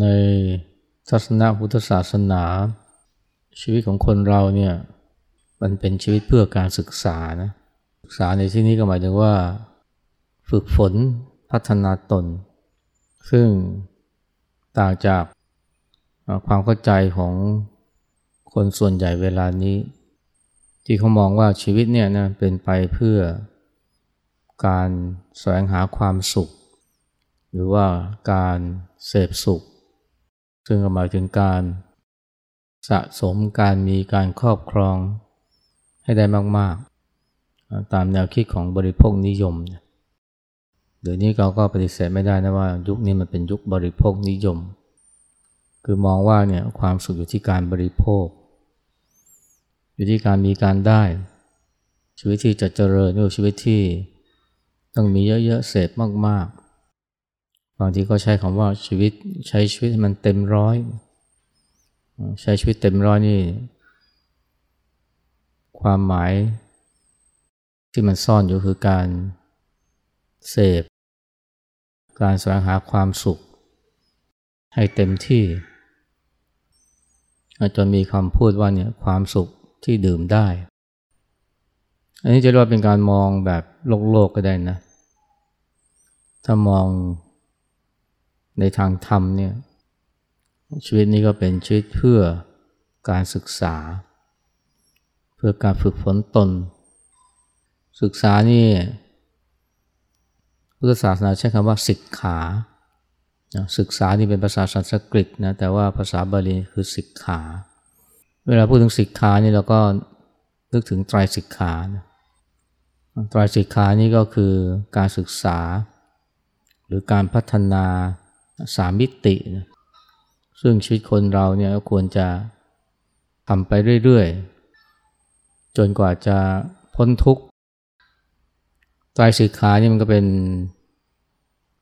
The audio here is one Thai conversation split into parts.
ในศาสนาพุทธศาสนา ชีวิตของคนเราเนี่ยมันเป็นชีวิตเพื่อการศึกษานะศึกษาในที่นี้ก็หมายถึงว่า ฝึกฝนพัฒนาตน ซึ่งต่างจากความเข้าใจของคนส่วนใหญ่เวลานี้ ที่เขามองว่าชีวิตเนี่ยนะเป็นไปเพื่อการแสวงหาความสุข หรือว่าการเสพสุข ซึ่งหมายถึงการสะสมการมีการครอบครองให้ได้มาก ๆ ตามแนวคิดของบริโภคนิยม เดี๋ยวนี้เราก็ปฏิเสธไม่ได้นะว่ายุคนี้มันเป็นยุคบริโภคนิยม คือมองว่าเนี่ยความสุขอยู่ที่การบริโภค อยู่ที่การมีการได้ ชีวิตที่จะเจริญหรือชีวิตที่ต้องมีเยอะ ๆ เสพมาก ๆ บางทีก็ใช้คำว่าชีวิตใช้ชีวิตให้มันเต็มร้อย ใช้ชีวิตเต็มร้อยนี่ ความหมายที่มันซ่อนอยู่คือการเสพ การแสวงหาความสุข ให้เต็มที่จนมีคำพูดว่าเนี่ยความสุขที่ดื่มได้ อันนี้จะเรียกว่าเป็นการมองแบบโลกโลกก็ได้นะ ถ้ามอง ในทางธรรมเนี่ยชีวิตนี้ก็เป็นชีวิตเพื่อการศึกษา เพื่อการฝึกฝนตน ศึกษานี่พุทธศาสนาใช้คำว่าศิกขาศึกษานี่เป็นภาษาสันสกฤตนะแต่ว่าภาษาบาลีคือศิกขา เวลาพูดถึงศิกขานี่เราก็นึกถึงไตรศิกขานะไตรศิกขานี่ก็คือการศึกษา หรือการพัฒนา สามิตินะซึ่งชีวิตคนเราเนี่ยควรจะทำไปเรื่อยๆ จนกว่าจะพ้นทุกข์ตายสิกขานี่มันก็เป็น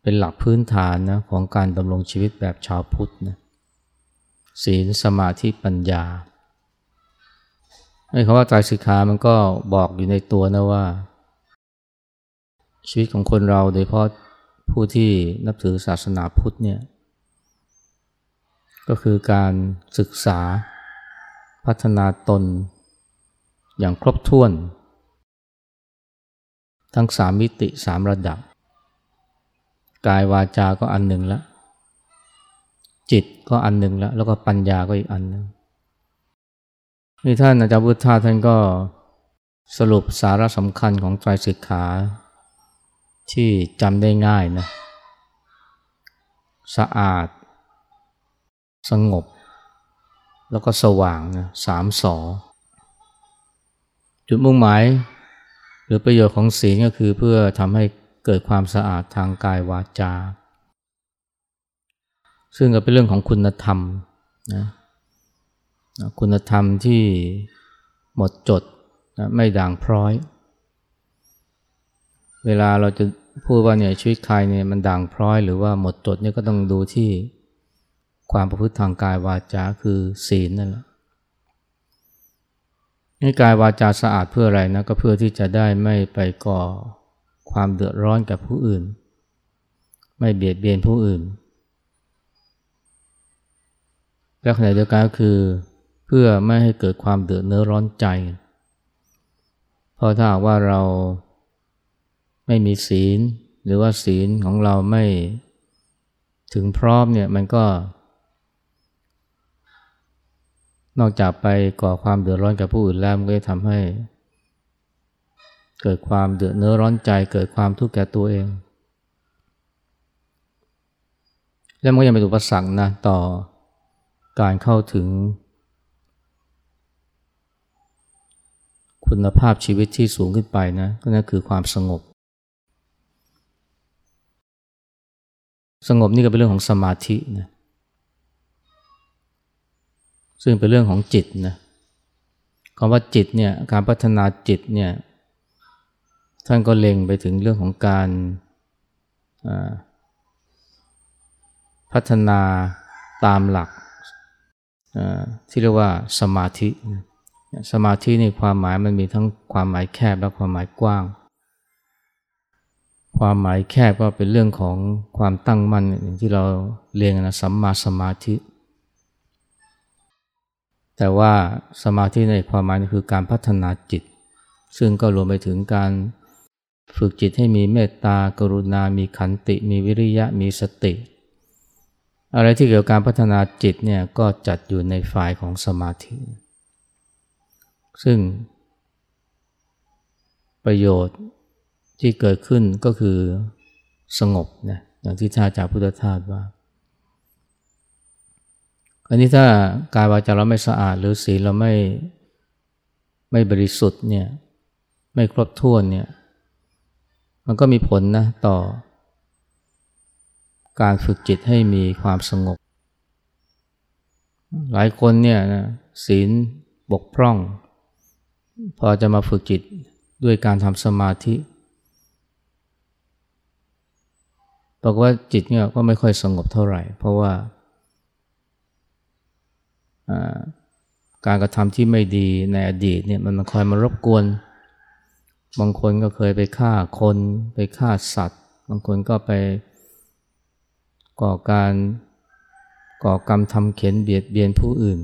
เป็นหลักพื้นฐานนะของการดำรงชีวิตแบบชาวพุทธนะศีลสมาธิปัญญาไอ้คำว่าตายสิกขามันก็บอกอยู่ในตัวนะว่า ชีวิตของคนเราโดยเฉพาะ ผู้ที่นับถือศาสนาพุทธเนี่ยก็คือการศึกษาพัฒนาตนอย่างครบถ้วน ทั้งสามมิติสามระดับ กายวาจาก็อันหนึ่งละ จิตก็อันหนึ่งละ แล้วก็ปัญญาก็อีกอันหนึ่งนี่ท่านอาจารย์พุทธาท่านก็สรุปสาระสำคัญของไตรสิกขา ที่จำได้ง่ายนะ สะอาด สงบ แล้วก็สว่างนะสามสอ จุดมุ่งหมาย หรือประโยชน์ของศีลก็คือเพื่อทำให้เกิดความสะอาดทางกายวาจา ซึ่งก็เป็นเรื่องของคุณธรรมนะคุณธรรมที่หมดจดนะไม่ด่างพร้อย เวลาเราจะ พูดว่าเนี่ยชีวิตใครเนี่ยมันด่างพร้อยหรือว่าหมดจดเนี่ยก็ต้องดูที่ความประพฤติทางกายวาจาคือศีลนั่นแหละนี่กายวาจาสะอาดเพื่ออะไรนะก็เพื่อที่จะได้ไม่ไปก่อความเดือดร้อนกับผู้อื่น ไม่เบียดเบียนผู้อื่นและขณะเดียวกันก็คือเพื่อไม่ให้เกิดความเดือดเนื้อร้อนใจ เพราะถ้าว่าเรา ไม่มีศีล หรือว่าศีลของเราไม่ถึงพร้อมเนี่ยมันก็ นอกจากไปก่อความเดือดร้อนกับผู้อื่นแล้วมันก็จะทำให้ เกิดความเดือดเนื้อร้อนใจเกิดความทุกข์แก่ตัวเอง และมันก็ยังเป็นอุปสรรคนะต่อการเข้าถึง คุณภาพชีวิตที่สูงขึ้นไปนะก็นั่นคือความสงบ สงบนี่ก็เป็นเรื่องของสมาธินะซึ่งเป็นเรื่องของจิตนะคำว่าจิตเนี่ยการพัฒนาจิตเนี่ยท่านก็เล็งไปถึงเรื่องของการพัฒนาตามหลักที่เรียกว่าสมาธิ สมาธิในความหมายมันมีทั้งความหมายแคบและความหมายกว้าง ความหมายแคบก็เป็นเรื่องของความตั้งมั่นอย่างที่เราเรียนนะสัมมาสมาธิ แต่ว่าสมาธิในความหมายคือการพัฒนาจิต ซึ่งก็รวมไปถึงการฝึกจิตให้มีเมตตากรุณา มีขันติ มีวิริยะ มีสติ อะไรที่เกี่ยวกับการพัฒนาจิตเนี่ยก็จัดอยู่ในฝ่ายของสมาธิ ซึ่งประโยชน์ ที่เกิดขึ้นก็คือสงบนะอย่างที่ท่าจากพุทธทาสว่า อันนี้ถ้ากายวาจาเราไม่สะอาด หรือศีลเราไม่ไม่บริสุทธิ์เนี่ยไม่ครบถ้วนเนี่ยมันก็มีผลนะต่อ การฝึกจิตให้มีความสงบ หลายคนเนี่ยนะศีลบกพร่อง พอจะมาฝึกจิตด้วยการทำสมาธิ บอกว่าจิตเนี่ยก็ไม่ค่อยสงบเท่าไหร่ เพราะว่าการกระทำที่ไม่ดีในอดีตเนี่ยมันคอยมารบกวน บางคนก็เคยไปฆ่าคนไปฆ่าสัตว์ บางคนก็ไปก่อการก่อกรรมทำเข็นเบียดเบียนผู้อื่น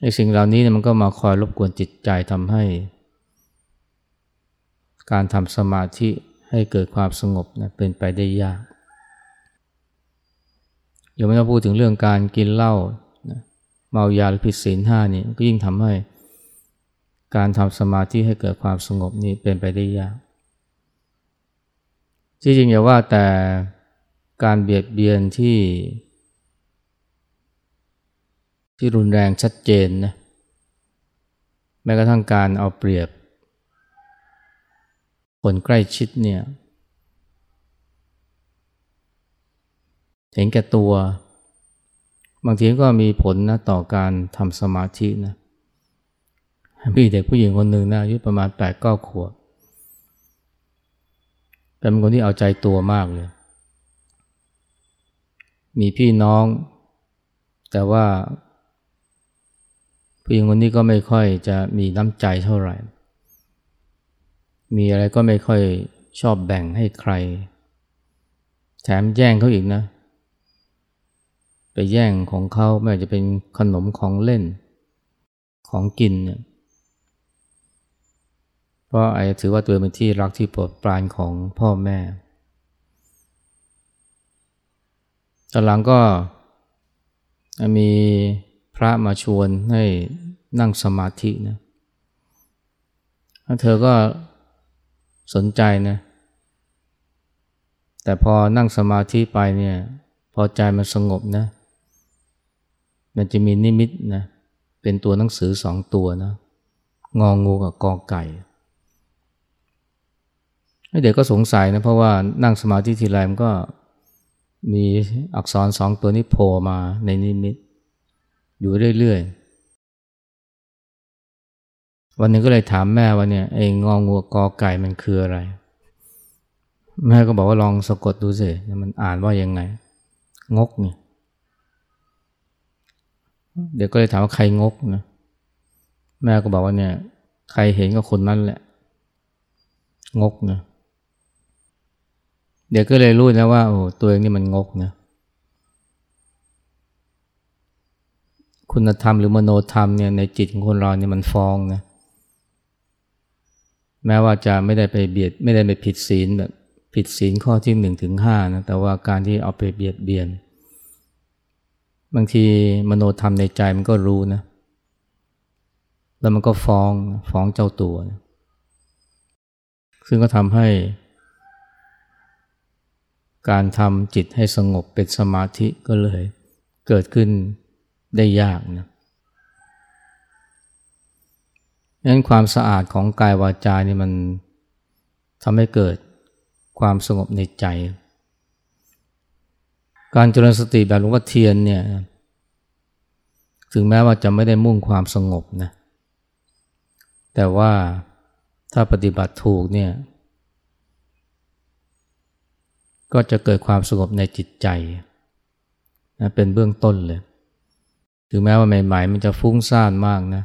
ไอ้สิ่งเหล่านี้เนี่ยมันก็มาคอยรบกวนจิตใจทำให้ การทำสมาธิ ให้เกิดความสงบนะเป็นไปได้ยากยังไม่ต้องพูดถึงเรื่องการกินเหล้านะเมายาหรือผิดศีลห้านี่ก็ยิ่งทำให้ การทำสมาธิให้เกิดความสงบนี้เป็นไปได้ยากที่จริงอย่าว่าแต่การเบียดเบียนที่ ที่รุนแรงชัดเจนนะแม้กระทั่งการเอาเปรียบ คนใกล้ชิดเนี่ย เห็นแก่ตัว บางทีก็มีผลนะต่อการทำสมาธินะพี่เด็กผู้หญิงคนหนึ่งนะอายุประมาณแปดเก้าขวบเป็นคนที่เอาใจตัวมากเลย มีพี่น้อง แต่ว่าผู้หญิงคนนี้ก็ไม่ค่อยจะมีน้ำใจเท่าไหร่ มีอะไรก็ไม่ค่อยชอบแบ่งให้ใคร แถมแย่งเขาอีกนะ ไปแย่งของเขาไม่ว่าจะเป็นขนมของเล่น ของกินเนี่ยเพราะไอ้ถือว่าตัวเป็นที่รักที่โปรดปรานของพ่อแม่ตอนหลังก็มีพระมาชวนให้นั่งสมาธินะ เธอก็ สนใจนะแต่พอนั่งสมาธิไปเนี่ยพอใจมันสงบนะ มันจะมีนิมิตนะเป็นตัวหนังสือสองตัวนะงองงูกับกอไก่เด็กก็สงสัยนะเพราะว่านั่งสมาธิทีไรมันก็มีอักษรสองตัวนี้โผล่มาในนิมิต อยู่เรื่อยๆ วันนึงก็เลยถามแม่ว่าเนี่ยไอ้งองูกอไก่มันคืออะไร แม่ก็บอกว่าลองสะกดดูสิมันอ่านว่ายังไง งกเนี่ยเด็กก็เลยถามว่าใครงกนะแม่ก็บอกว่าเนี่ย ใครเห็นก็คนนั้นแหละ งกนะเด็กก็เลยรู้นะว่าโอ้ตัวเองนี่มันงกนะคุณธรรมหรือมโนธรรมเนี่ยในจิตของคนเราเนี่ยมันฟองนะ แม้ว่าจะไม่ได้ไปเบียดไม่ได้ไปผิดศีลแบบผิดศีลข้อที่หนึ่งถึงห้านะแต่ว่าการที่เอาไปเบียดเบียน บางทีมโนธรรมในใจมันก็รู้นะ แล้วมันก็ฟ้องฟ้องเจ้าตัวนะซึ่งก็ทำให้ การทำจิตให้สงบเป็นสมาธิก็เลยเกิดขึ้นได้ยากนะ นั้นความสะอาดของกายวาจานี่มันทำให้เกิดความสงบในใจ การเจริญสติแบบหลวงพ่อเทียนเนี่ยถึงแม้ว่าจะไม่ได้มุ่งความสงบนะแต่ว่าถ้าปฏิบัติถูกเนี่ยก็จะเกิดความสงบในจิตใจนะเป็นเบื้องต้นเลย ถึงแม้ว่าใหม่ๆ มันจะฟุ้งซ่านมากนะ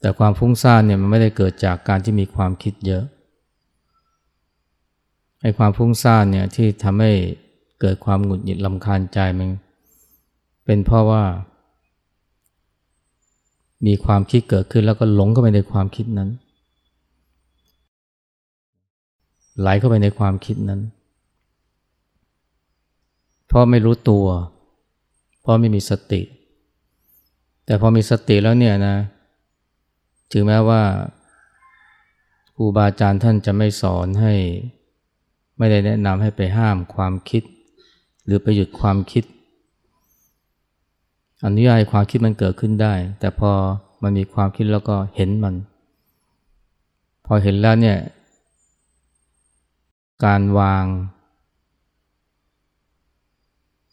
แต่ความฟุ้งซ่านเนี่ยมันไม่ได้เกิดจากการที่มีความคิดเยอะไอ้ความฟุ้งซ่านเนี่ยที่ทำให้เกิดความหงุดหงิดลำคาญใจมันเป็นเพราะว่า มีความคิดเกิดขึ้นแล้วก็หลงเข้าไปในความคิดนั้น ไหลเข้าไปในความคิดนั้น เพราะไม่รู้ตัว เพราะไม่มีสติ แต่พอมีสติแล้วเนี่ยนะ ถึงแม้ว่าครูบาอาจารย์ท่านจะไม่สอนให้ ไม่ได้แนะนำให้ไปห้ามความคิด หรือไปหยุดความคิดอนุญาตให้ความคิดมันเกิดขึ้นได้ แต่พอมันมีความคิดแล้วก็เห็นมัน พอเห็นแล้วเนี่ย การวาง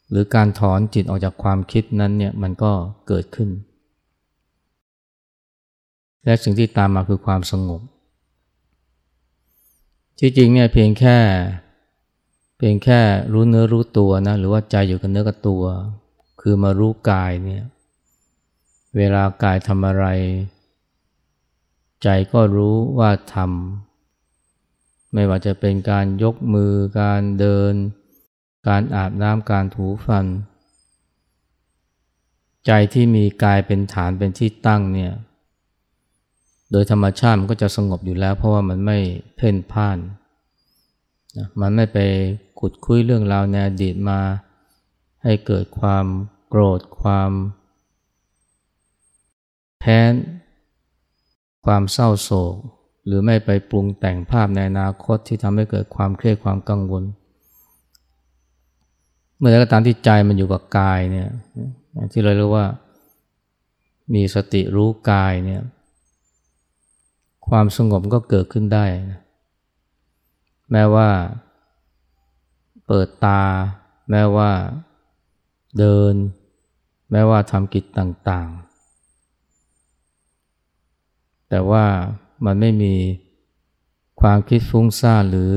หรือการถอนจิตออกจากความคิดนั้นเนี่ยมันก็เกิดขึ้น และสิ่งที่ตามมาคือความสงบ ที่จริงเนี่ยเพียงแค่เพียงแค่รู้เนื้อรู้ตัวนะหรือว่าใจอยู่กับเนื้อกับตัว คือมารู้กายเนี่ยเวลากายทำอะไร ใจก็รู้ว่าทำไม่ว่าจะเป็นการยกมือ การเดิน การอาบน้ำการถูฟัน ใจที่มีกายเป็นฐานเป็นที่ตั้งเนี่ย โดยธรรมชาติมันก็จะสงบอยู่แล้ว เพราะว่ามันไม่เพ่นพ่านนะมันไม่ไปขุดคุยเรื่องราวในอดีตมา ให้เกิดความโกรธความแค้นความเศร้าโศก หรือไม่ไปปรุงแต่งภาพในอนาคตที่ทำให้เกิดความเครียดความกังวล เมื่อไรก็ตามที่ใจมันอยู่กับกายเนี่ยที่เราเรียกว่ามีสติรู้กายเนี่ย ความสงบก็เกิดขึ้นได้นะแม้ว่า เปิดตา แม้ว่าเดิน แม้ว่าทำกิจต่างๆ แต่ว่ามันไม่มีความคิดฟุ้งซ่านหรือ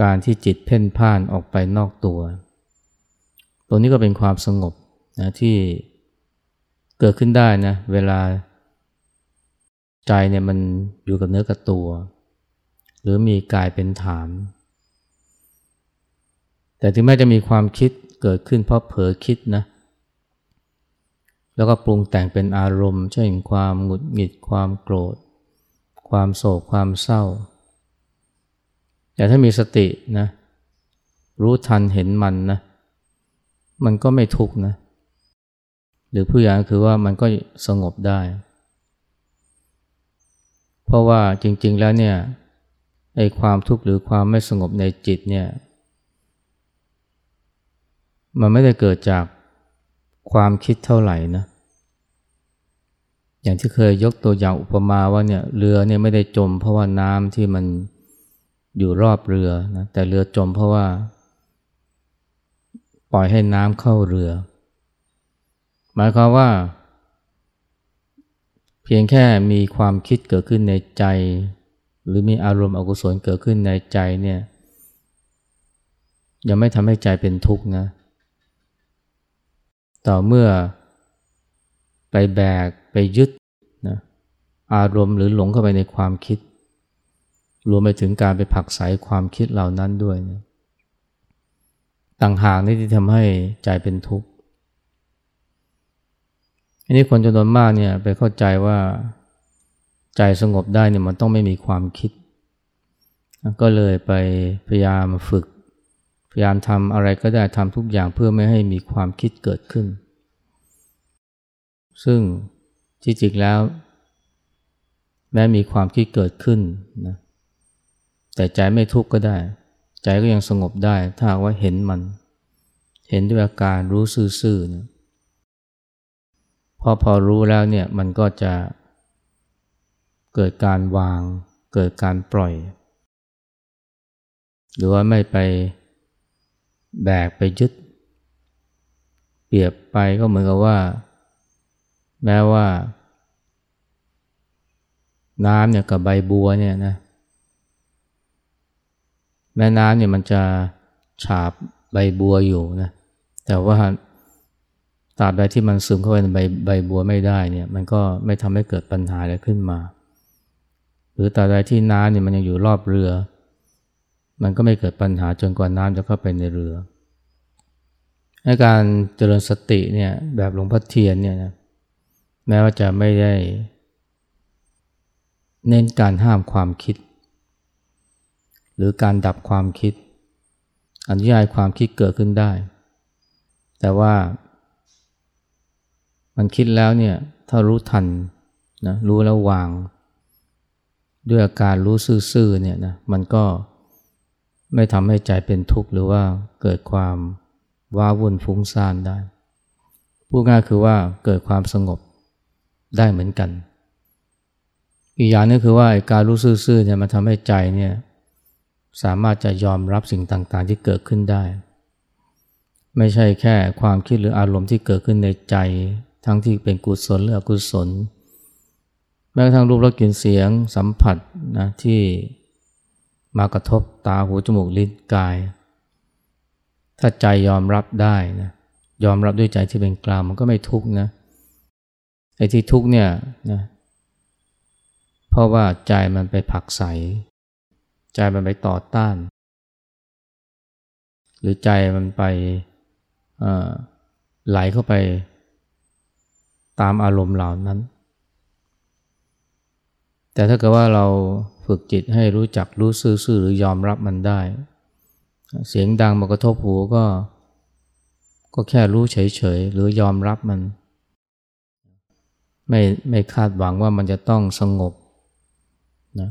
การที่จิตเพ่นพ่านออกไปนอกตัว ตัวนี้ก็เป็นความสงบนะที่เกิดขึ้นได้นะเวลา ใจเนี่ยมันอยู่กับเนื้อกับตัว หรือมีกายเป็นฐาน แต่ถึงแม้จะมีความคิดเกิดขึ้นเพราะเผลอคิดนะ แล้วก็ปรุงแต่งเป็นอารมณ์ เช่นความหงุดหงิด ความโกรธ ความโศก ความเศร้า แต่ถ้ามีสตินะ รู้ทันเห็นมันนะ มันก็ไม่ทุกข์นะ หรือผู้อย่างคือว่ามันก็สงบได้ เพราะว่าจริง ๆ แล้วเนี่ยไอ้ความทุกข์หรือความไม่สงบในจิตเนี่ย มันไม่ได้เกิดจากความคิดเท่าไหร่นะอย่างที่เคยยกตัวอย่างอุปมาว่าเนี่ยเรือเนี่ยไม่ได้จม เพราะว่าน้ำที่มันอยู่รอบเรือนะแต่เรือจมเพราะว่า ปล่อยให้น้ำเข้าเรือ หมายความว่า พียงแค่มีความคิดเกิดขึ้นในใจ หรือมีอารมณ์อกุศลเกิดขึ้นในใจเนี่ยยังไม่ทำให้ใจเป็นทุกข์นะ ต่อเมื่อไปแบกไปยึดนะอารมณ์หรือหลงเข้าไปในความคิด รวมไปถึงการไปผักใสความคิดเหล่านั้นด้วยนะต่างหากนี่ที่ทำให้ใจเป็นทุกข์ อันนี้คนจำนวนมากเนี่ยไปเข้าใจว่าใจสงบได้เนี่ยมันต้องไม่มีความคิด ก็เลยไปพยายามฝึก พยายามทำอะไรก็ได้ทำทุกอย่างเพื่อไม่ให้มีความคิดเกิดขึ้น ซึ่งที่จริงแล้ว แม้มีความคิดเกิดขึ้นนะแต่ใจไม่ทุกข์ก็ได้ ใจก็ยังสงบได้ถ้าว่าเห็นมัน เห็นด้วยอาการรู้ซื่อๆเนี่ย พอพอรู้แล้วเนี่ยมันก็จะเกิดการวาง เกิดการปล่อย หรือว่าไม่ไปแบกไปยึด เปรียบไปก็เหมือนกับว่า แม้ว่า น้ำเนี่ยกับใบบัวเนี่ยนะแม่น้ำเนี่ยมันจะฉาบใบบัวอยู่นะแต่ว่า ตราบใดที่มันซึมเข้าไปในใบใบบัวไม่ได้เนี่ยมันก็ไม่ทำให้เกิดปัญหาอะไรขึ้นมา หรือตราบใดที่น้ำเนี่ยมันยังอยู่รอบเรือ มันก็ไม่เกิดปัญหาจนกว่าน้ำจะเข้าไปในเรือในการเจริญสติเนี่ยแบบหลวงพ่อเทียนเนี่ยนะแม้ว่าจะไม่ได้ เน้นการห้ามความคิด หรือการดับความคิดอนุญาตความคิดเกิดขึ้นได้ แต่ว่า มันคิดแล้วเนี่ยถ้ารู้ทันนะรู้แล้ววาง ด้วยอาการรู้ซื่อๆเนี่ยนะมันก็ไม่ทำให้ใจเป็นทุกข์หรือว่าเกิดความว้าวุ่นฟุ้งซ่านได้ พูดง่ายคือว่าเกิดความสงบได้เหมือนกัน อีกอย่างนึงคือว่าการรู้ซื่อๆเนี่ยมันทำให้ใจเนี่ยสามารถจะยอมรับสิ่งต่างๆ ที่เกิดขึ้นได้ ไม่ใช่แค่ความคิดหรืออารมณ์ที่เกิดขึ้นในใจ ทั้งที่เป็นกุศลหรืออกุศล แม้กระทั่งรูปรสกลิ่นเสียงสัมผัสนะที่มากระทบตาหูจมูกลิ้นกาย ถ้าใจยอมรับได้นะยอมรับด้วยใจที่เป็นกลางมันก็ไม่ทุกข์นะไอ้ที่ทุกข์เนี่ยนะเพราะว่าใจมันไปผักใส ใจมันไปต่อต้าน หรือใจมันไปไหลเข้าไป ตามอารมณ์เหล่านั้น แต่ถ้าเกิดว่าเราฝึกจิตให้รู้จักรู้ซื่อๆหรือยอมรับมันได้ เสียงดังมากระทบหูก็ ก็แค่รู้เฉยๆหรือยอมรับมัน ไม่ไม่คาดหวังว่ามันจะต้องสงบนะ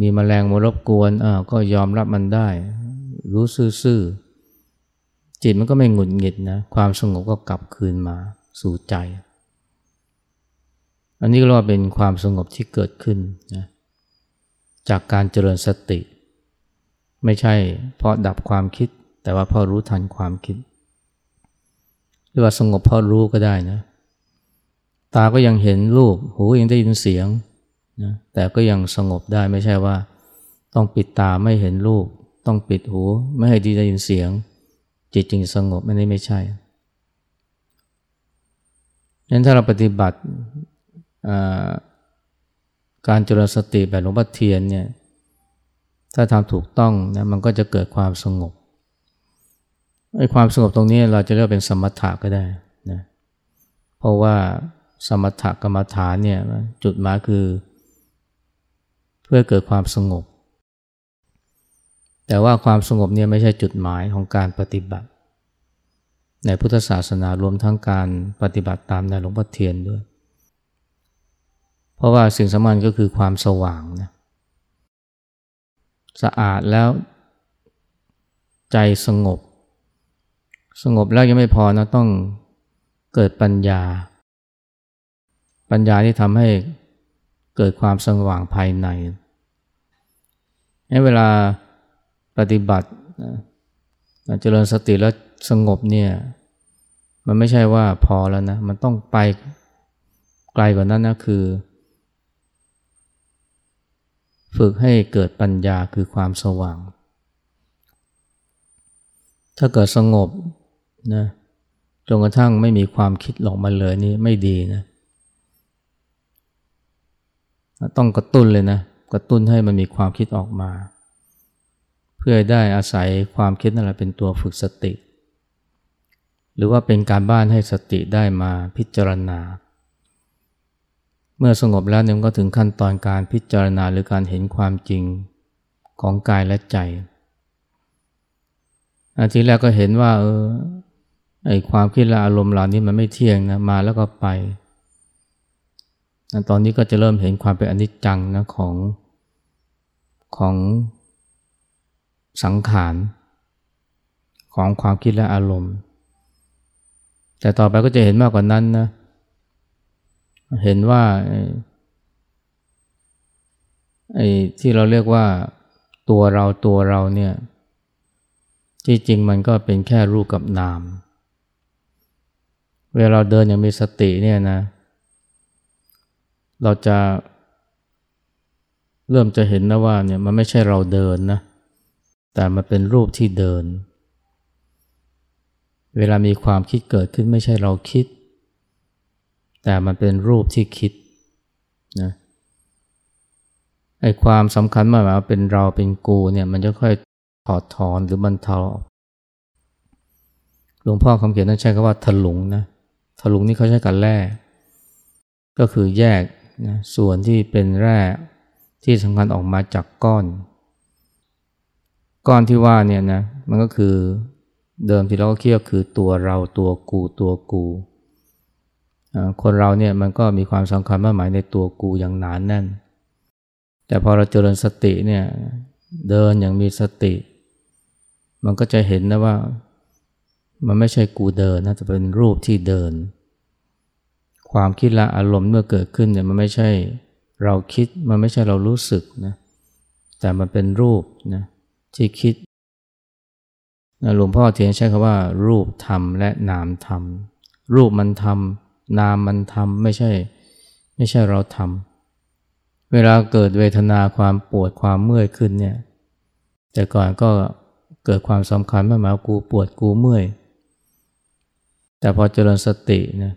มีมแมลงมารบกวนอ่าก็ยอมรับมันได้ รู้ซื่อๆจิตมันก็ไม่หงุดหงิดนะ ความสงบก็กลับคืนมา สู่ใจ อันนี้ก็เรียกว่าเป็นความสงบที่เกิดขึ้นนะจากการเจริญสติ ไม่ใช่เพราะดับความคิด แต่ว่าเพราะรู้ทันความคิด หรือว่าสงบเพราะรู้ก็ได้นะตาก็ยังเห็นรูป หูยังได้ยินเสียงนะแต่ก็ยังสงบได้ไม่ใช่ว่า ต้องปิดตาไม่เห็นรูป ต้องปิดหู ไม่ให้ดีได้ยินเสียง จิตจึงสงบไม่ได้ไม่ใช่ งั้นถ้าเราปฏิบัติการจรสติแบบหลวงพ่อเทียนเนี่ยถ้าทำถูกต้องนะมันก็จะเกิดความสงบไอ้ความสงบตรงนี้เราจะเรียกเป็นสมถะก็ได้นะเพราะว่าสมถกรรมฐานเนี่ยจุดหมายคือ เพื่อเกิดความสงบ แต่ว่าความสงบเนี่ยไม่ใช่จุดหมายของการปฏิบัติ ในพุทธศาสนารวมทั้งการปฏิบัติตามในหลวงพ่อเทียนด้วย เพราะว่าสิ่งสำคัญก็คือความสว่างนะสะอาดแล้วใจสงบ สงบแล้วยังไม่พอนะต้องเกิดปัญญา ปัญญาที่ทำให้เกิดความสว่างภายในให้เวลาปฏิบัติเจริญสติแล้ว สงบเนี่ย มันไม่ใช่ว่าพอแล้วนะ มันต้องไปไกลกว่านั้นนะคือ ฝึกให้เกิดปัญญาคือความสว่าง ถ้าเกิดสงบนะจนกระทั่งไม่มีความคิดหลงมาเลยนี่ไม่ดีนะ ต้องกระตุ้นเลยนะ กระตุ้นให้มันมีความคิดออกมา เพื่อได้อาศัยความคิดนั่นแหละเป็นตัวฝึกสติ หรือว่าเป็นการบ้านให้สติได้มาพิจารณา เมื่อสงบแล้วเนี่ยก็ถึงขั้นตอนการพิจารณาหรือการเห็นความจริงของกายและใจอาทีแรกก็เห็นว่าเออไอความคิดและอารมณ์เหล่านี้มันไม่เที่ยงนะมาแล้วก็ไป ตอนนี้ก็จะเริ่มเห็นความเป็นอนิจจังนะของของสังขาร ของความคิดและอารมณ์ แต่ต่อไปก็จะเห็นมากกว่านั้นนะ เห็นว่าไอ้ที่เราเรียกว่าตัวเราตัวเราเนี่ย ที่จริงมันก็เป็นแค่รูปกับนาม เวลาเราเดินอย่างมีสติเนี่ยนะ เราจะเริ่มจะเห็นนะว่าเนี่ยมันไม่ใช่เราเดินนะ แต่มันเป็นรูปที่เดิน เวลามีความคิดเกิดขึ้นไม่ใช่เราคิด แต่มันเป็นรูปที่คิดนะไอ้ความสำคัญมากว่าเป็นเราเป็นกูเนี่ยมันจะค่อยถอดถอนหรือบรรเทาออกหลวงพ่อคำเขียนนั้นใช้คำว่าถลุงนะถลุงนี่เขาใช้กันแร่ก็คือแยกนะส่วนที่เป็นแร่ที่สำคัญออกมาจากก้อน ก้อนที่ว่าเนี่ยนะมันก็คือ เดิมที่เราก็คิดว่าคือตัวเราตัวกูตัวกู คนเราเนี่ยมันก็มีความสำคัญมากหมายในตัวกูอย่างหนานแน่น แต่พอเราเจริญสติเนี่ยเดินอย่างมีสติ มันก็จะเห็นนะว่ามันไม่ใช่กูเดินนะแต่เป็นรูปที่เดิน ความคิดละอารมณ์เมื่อเกิดขึ้นเนี่ยมันไม่ใช่เราคิดมันไม่ใช่เรารู้สึกนะแต่มันเป็นรูปนะที่คิด หลวงพ่อเทียนใช้คำว่า รูปธรรมและนามธรรม รูปมันทำนามมันทำไม่ใช่ ไม่ใช่เราทำเวลาเกิดเวทนาความปวดความเมื่อยขึ้นเนี่ยแต่ก่อนก็เกิดความสำคัญมากมากูปวดกูเมื่อย แต่พอเจริญสตินะ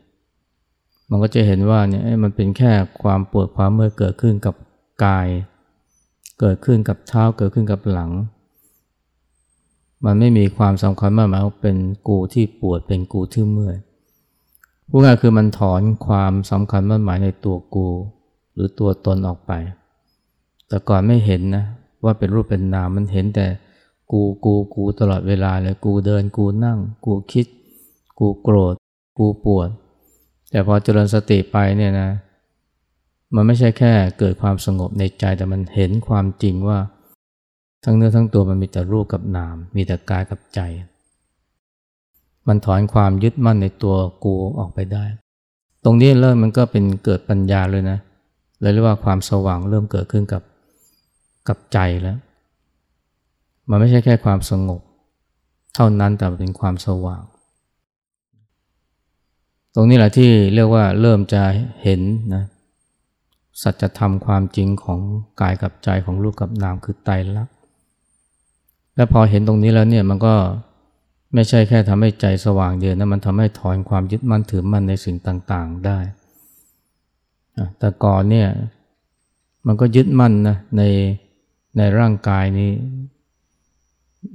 มันก็จะเห็นว่าเนี่ยมันเป็นแค่ความปวดความเมื่อยเกิดขึ้นกับกาย เกิดขึ้นกับเท้าเกิดขึ้นกับหลัง มันไม่มีความสำคัญมากหมายว่าเป็นกูที่ปวดเป็นกูที่เมื่อยพูดง่ายคือมันถอนความสำคัญมั่นหมายในตัวกู หรือตัวตนออกไป แต่ก่อนไม่เห็นนะว่าเป็นรูปเป็นนามมันเห็นแต่กูกูกูตลอดเวลาเลยกูเดินกูนั่ง กูคิด กูโกรธ กูปวด แต่พอเจริญสติไปเนี่ยนะ มันไม่ใช่แค่เกิดความสงบในใจแต่มันเห็นความจริงว่า ทั้งเนื้อทั้งตัวมันมีแต่รูปกับนาม มีแต่กายกับใจ มันถอนความยึดมั่นในตัวกูออกไปได้ ตรงนี้เริ่มมันก็เป็นเกิดปัญญาเลยนะเลยเรียกว่าความสว่างเริ่มเกิดขึ้นกับกับใจแล้ว มันไม่ใช่แค่ความสงบ เท่านั้นแต่เป็นความสว่าง ตรงนี้แหละที่เรียกว่าเริ่มจะเห็นนะสัจธรรมความจริงของกายกับใจของรูปกับนามคือไตรลักษณ และพอเห็นตรงนี้แล้วเนี่ยมันก็ไม่ใช่แค่ทำให้ใจสว่างเดียวนะมันทำให้ถอนความยึดมั่นถือมั่นในสิ่งต่างๆได้ แต่ก่อนเนี่ยมันก็ยึดมั่นนะในในร่างกายนี้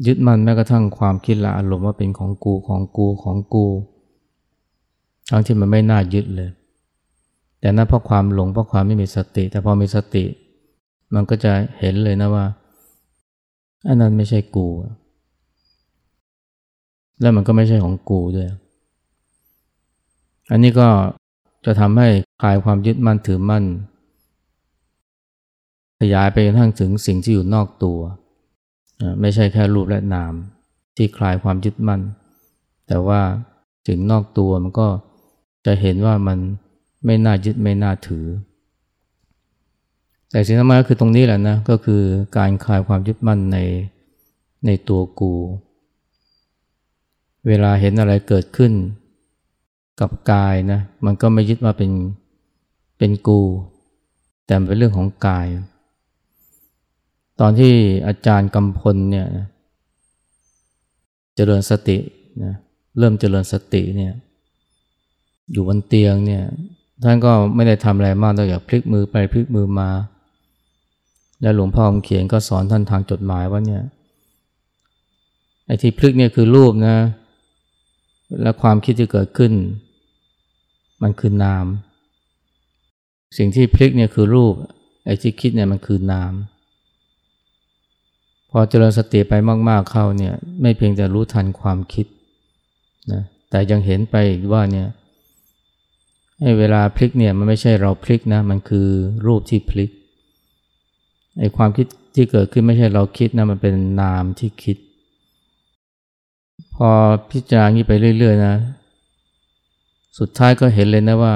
ยึดมั่นแม้กระทั่งความคิดละอารมณ์ว่าเป็นของกูของกูของกูทั้งที่มันไม่น่ายึดเลย แต่นั่นเพราะความหลงเพราะความไม่มีสติ แต่พอมีสติ มันก็จะเห็นเลยนะว่า อันนั้นไม่ใช่กู แล้วมันก็ไม่ใช่ของกูด้วย อันนี้ก็จะทำให้คลายความยึดมั่นถือมั่น ขยายไปทั้งถึงสิ่งที่อยู่นอกตัว ไม่ใช่แค่รูปและนาม ที่คลายความยึดมั่น แต่ว่าสิ่งนอกตัวมันก็จะเห็นว่ามันไม่น่ายึดไม่น่าถือ แต่สิ่งที่มาก็คือตรงนี้แหละนะ ก็คือการคลายความยึดมั่นในในตัวกู เวลาเห็นอะไรเกิดขึ้นกับกายนะ มันก็ไม่ยึดว่าเป็นเป็นกู แต่เป็นเรื่องของกาย ตอนที่อาจารย์กำพลเนี่ยเจริญสตินะเริ่มเจริญสติเนี่ยอยู่บนเตียงเนี่ยท่านก็ไม่ได้ทำอะไรมากนอกจากพลิกมือไปพลิกมือมา แล้วหลวงพ่อเขียนก็สอนท่านทางจดหมายว่าเนี่ยไอ้ที่พลิกเนี่ยคือรูปนะ และความคิดที่เกิดขึ้น มันคือนาม สิ่งที่พลิกเนี่ยคือรูป ไอ้ที่คิดเนี่ยมันคือนาม พอเจริญสติไปมาก ๆเข้าเนี่ยไม่เพียงแต่รู้ทันความคิดนะแต่ยังเห็นไปอีกว่าเนี่ยไอ้เวลาพลิกเนี่ยมันไม่ใช่เราพลิกนะ มันคือรูปที่พลิก ไอ้ความคิดที่เกิดขึ้นไม่ใช่เราคิดนะมันเป็นนามที่คิด พอพิจารณางี้ไปเรื่อย ๆ นะ สุดท้ายก็เห็นเลยนะว่า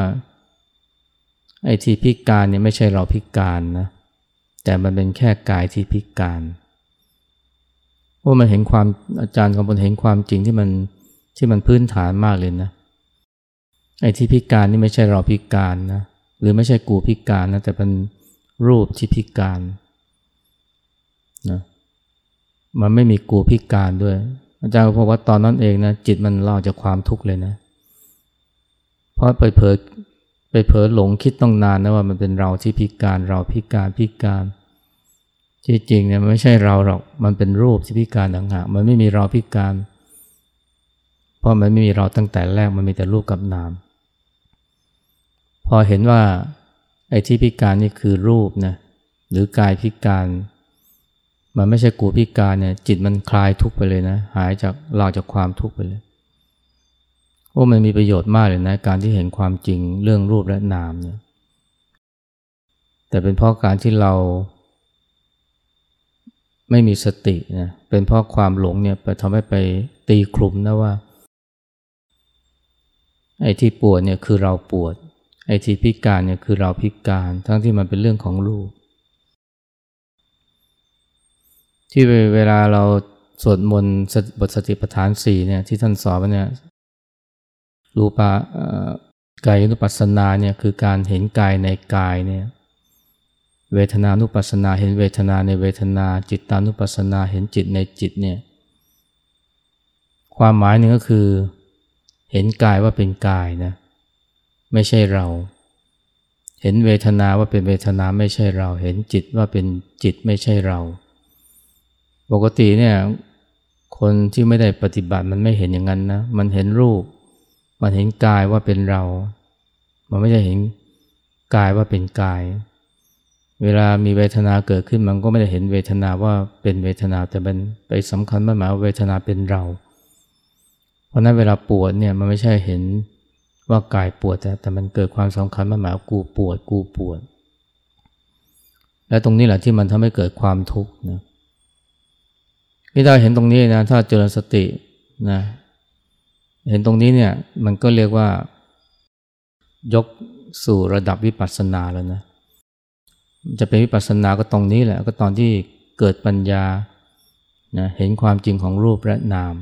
ไอ้ที่พิการเนี่ยไม่ใช่เราพิการนะแต่มันเป็นแค่กายที่พิการว่ามันเห็นความอาจารย์กำลังเห็นความจริงที่มันที่มันพื้นฐานมากเลยนะไอ้ที่พิการนี่ไม่ใช่เราพิการนะหรือไม่ใช่กูพิการนะแต่เป็นรูปที่พิการ นะมันไม่มีกูพิการด้วย อาจารย์ก็บอกว่าตอนนั้นเองนะจิตมันเล่าจากความทุกข์เลยนะ เพราะไปเผลอไปเผลอหลงคิดต้องนานนะว่ามันเป็นเราที่พิการเราพิการพิการที่จริงเนี่ยมันไม่ใช่เราหรอกมันเป็นรูปที่พิการต่างหากมันไม่มีเราพิการ เพราะมันไม่มีเราตั้งแต่แรกมันมีแต่รูปกับนาม พอเห็นว่าไอ้ที่พิการนี่คือรูปนะหรือกายพิการ มันไม่ใช่กูพิการเนี่ย จิตมันคลายทุกไปเลยนะ หายจากเราจากความทุกไปเลยโอ้มันมีประโยชน์มากเลยนะ การที่เห็นความจริงเรื่องรูปและนามเนี่ย แต่เป็นเพราะการที่เรา ไม่มีสตินะเป็นเพราะความหลงเนี่ยไปทำให้ไปตีคลุมนะว่า ไอ้ที่ปวดเนี่ยคือเราปวด ไอ้ที่พิการเนี่ยคือเราพิการ ทั้งที่มันเป็นเรื่องของรูป ที่เวลาเราสวดมนต์บทสติปัฏฐานสี่เนี่ยที่ท่านสอนเนี่ยรูปากายนุปัสสนาเนี่ยคือการเห็นกายในกายเนี่ยเวทนานุปัสสนาเห็นเวทนาในเวทนา จิตตานุปัสสนาเห็นจิตในจิตเนี่ยความหมายหนึ่งก็คือ เห็นกายว่าเป็นกายนะไม่ใช่เรา เห็นเวทนาว่าเป็นเวทนาไม่ใช่เรา เห็นจิตว่าเป็นจิตไม่ใช่เรา ปกติเนี่ยคนที่ไม่ได้ปฏิบัติมันไม่เห็นอย่างนั้นนะ มันเห็นรูป มันเห็นกายว่าเป็นเรา มันไม่ใช่เห็นกายว่าเป็นกาย เวลามีเวทนาเกิดขึ้นมันก็ไม่ได้เห็นเวทนาว่าเป็นเวทนาแต่เป็นไปสำคัญมากว่าเวทนาเป็นเรา เพราะนั้นเวลาปวดเนี่ยมันไม่ใช่เห็นว่ากายปวดแต่แต่มันเกิดความสำคัญมันหมากว่ากูปวดกูปวด และตรงนี้แหละที่มันทำให้เกิดความทุกข์นะที่ เราเห็นตรงนี้นะถ้าเจริญสตินะเห็นตรงนี้เนี่ยมันก็เรียกว่ายกสู่ระดับวิปัสสนาแล้วนะจะเป็นวิปัสสนาก็ตรงนี้แหละก็ตอนที่เกิดปัญญานะเห็นความจริงของรูปและนาม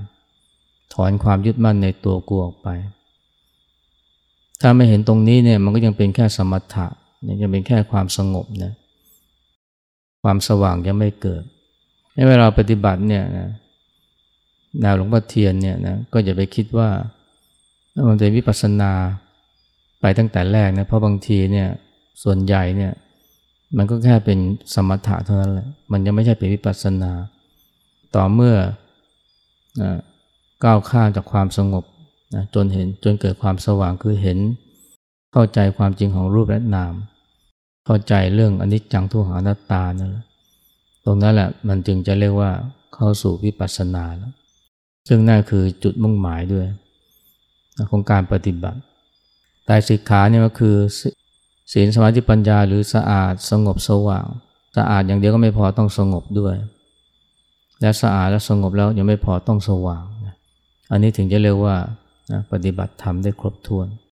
ถอนความยึดมั่นในตัวกูออกไป ถ้าไม่เห็นตรงนี้เนี่ยมันก็ยังเป็นแค่สมถะยังเป็นแค่ความสงบนะความสว่างยังไม่เกิด ในเวลาปฏิบัติเนี่ยนะแนวหลวงพ่อเทียนเนี่ยนะก็อย่าไปคิดว่ามันเป็นวิปัสสนาไปตั้งแต่แรกนะเพราะบางทีเนี่ยส่วนใหญ่เนี่ยมันก็แค่เป็นสมถะเท่านั้นแหละมันยังไม่ใช่เป็นวิปัสสนา ต่อเมื่อก้าวข้ามจากความสงบนะจนเห็นจนเกิดความสว่างคือเห็น เข้าใจความจริงของรูปและนาม เข้าใจเรื่องอนิจจังทุกขังอนัตตานั่นแหละ ตรงนั้นแหละมันจึงจะเรียกว่าเข้าสู่วิปัสสนาแล้วซึ่งนั่นคือจุดมุ่งหมายด้วยของการปฏิบัติตายสิกขาเนี่ยก็คือศีลสมาธิปัญญาหรือสะอาดสงบสว่างสะอาดอย่างเดียวก็ไม่พอต้องสงบด้วย และสะอาดและสงบแล้วยังไม่พอต้องสว่าง อันนี้ถึงจะเรียกว่าปฏิบัติธรรมได้ครบถ้วน